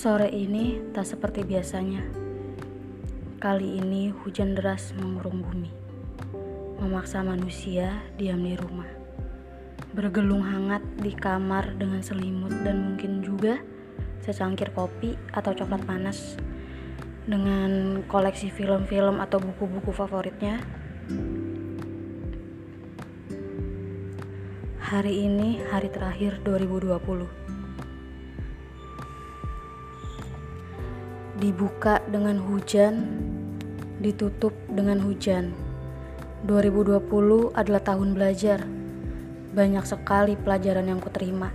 Sore ini tak seperti biasanya. Kali ini hujan deras mengurung bumi, memaksa manusia diam di rumah, bergelung hangat di kamar dengan selimut dan mungkin juga secangkir kopi atau coklat panas dengan koleksi film-film atau buku-buku favoritnya. Hari ini hari terakhir 2020. Dibuka dengan hujan, ditutup dengan hujan. 2020 adalah tahun belajar. Banyak sekali pelajaran yang kuterima.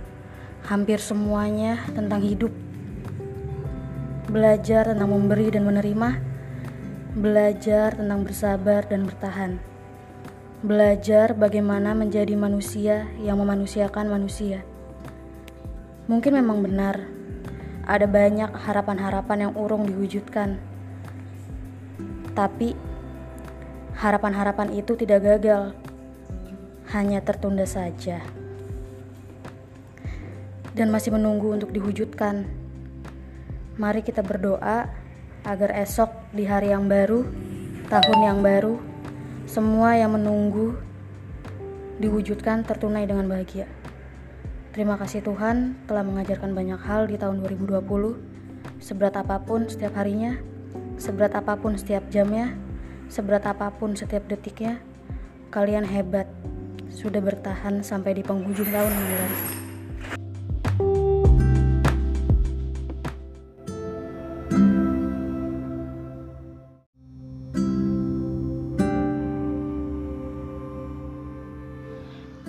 Hampir semuanya tentang hidup. Belajar tentang memberi dan menerima. Belajar tentang bersabar dan bertahan. Belajar bagaimana menjadi manusia yang memanusiakan manusia. Mungkin memang benar ada banyak harapan-harapan yang urung diwujudkan. Tapi harapan-harapan itu tidak gagal, hanya tertunda saja. Dan masih menunggu untuk diwujudkan. Mari kita berdoa agar esok di hari yang baru, tahun yang baru, semua yang menunggu diwujudkan tertunai dengan bahagia. Terima kasih Tuhan telah mengajarkan banyak hal di tahun 2020. Seberat apa pun setiap harinya, seberat apa pun setiap jamnya, seberat apa pun setiap detiknya, kalian hebat. Sudah bertahan sampai di penghujung tahun ini.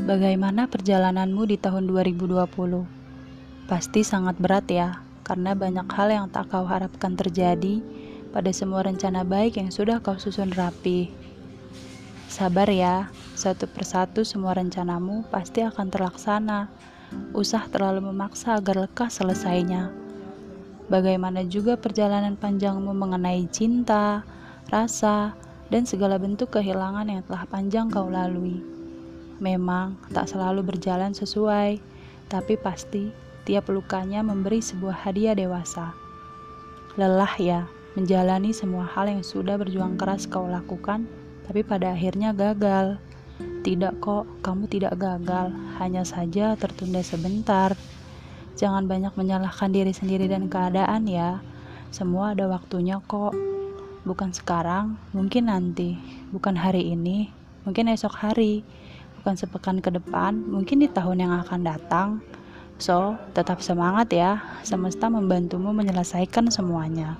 Bagaimana perjalananmu di tahun 2020? Pasti sangat berat ya, karena banyak hal yang tak kau harapkan terjadi pada semua rencana baik yang sudah kau susun rapi. Sabar ya, satu persatu semua rencanamu pasti akan terlaksana. Usah terlalu memaksa agar lekas selesainya. Bagaimana juga perjalanan panjangmu mengenai cinta, rasa, dan segala bentuk kehilangan yang telah panjang kau lalui. Memang tak selalu berjalan sesuai, tapi pasti tiap lukanya memberi sebuah hadiah dewasa. Lelah ya, menjalani semua hal yang sudah berjuang keras kau lakukan, tapi pada akhirnya gagal. Tidak kok, kamu tidak gagal, hanya saja tertunda sebentar. Jangan banyak menyalahkan diri sendiri dan keadaan ya. Semua ada waktunya kok. Bukan sekarang, mungkin nanti. Bukan hari ini, mungkin esok hari bukan sepekan ke depan, mungkin di tahun yang akan datang. So, tetap semangat ya, semesta membantumu menyelesaikan semuanya.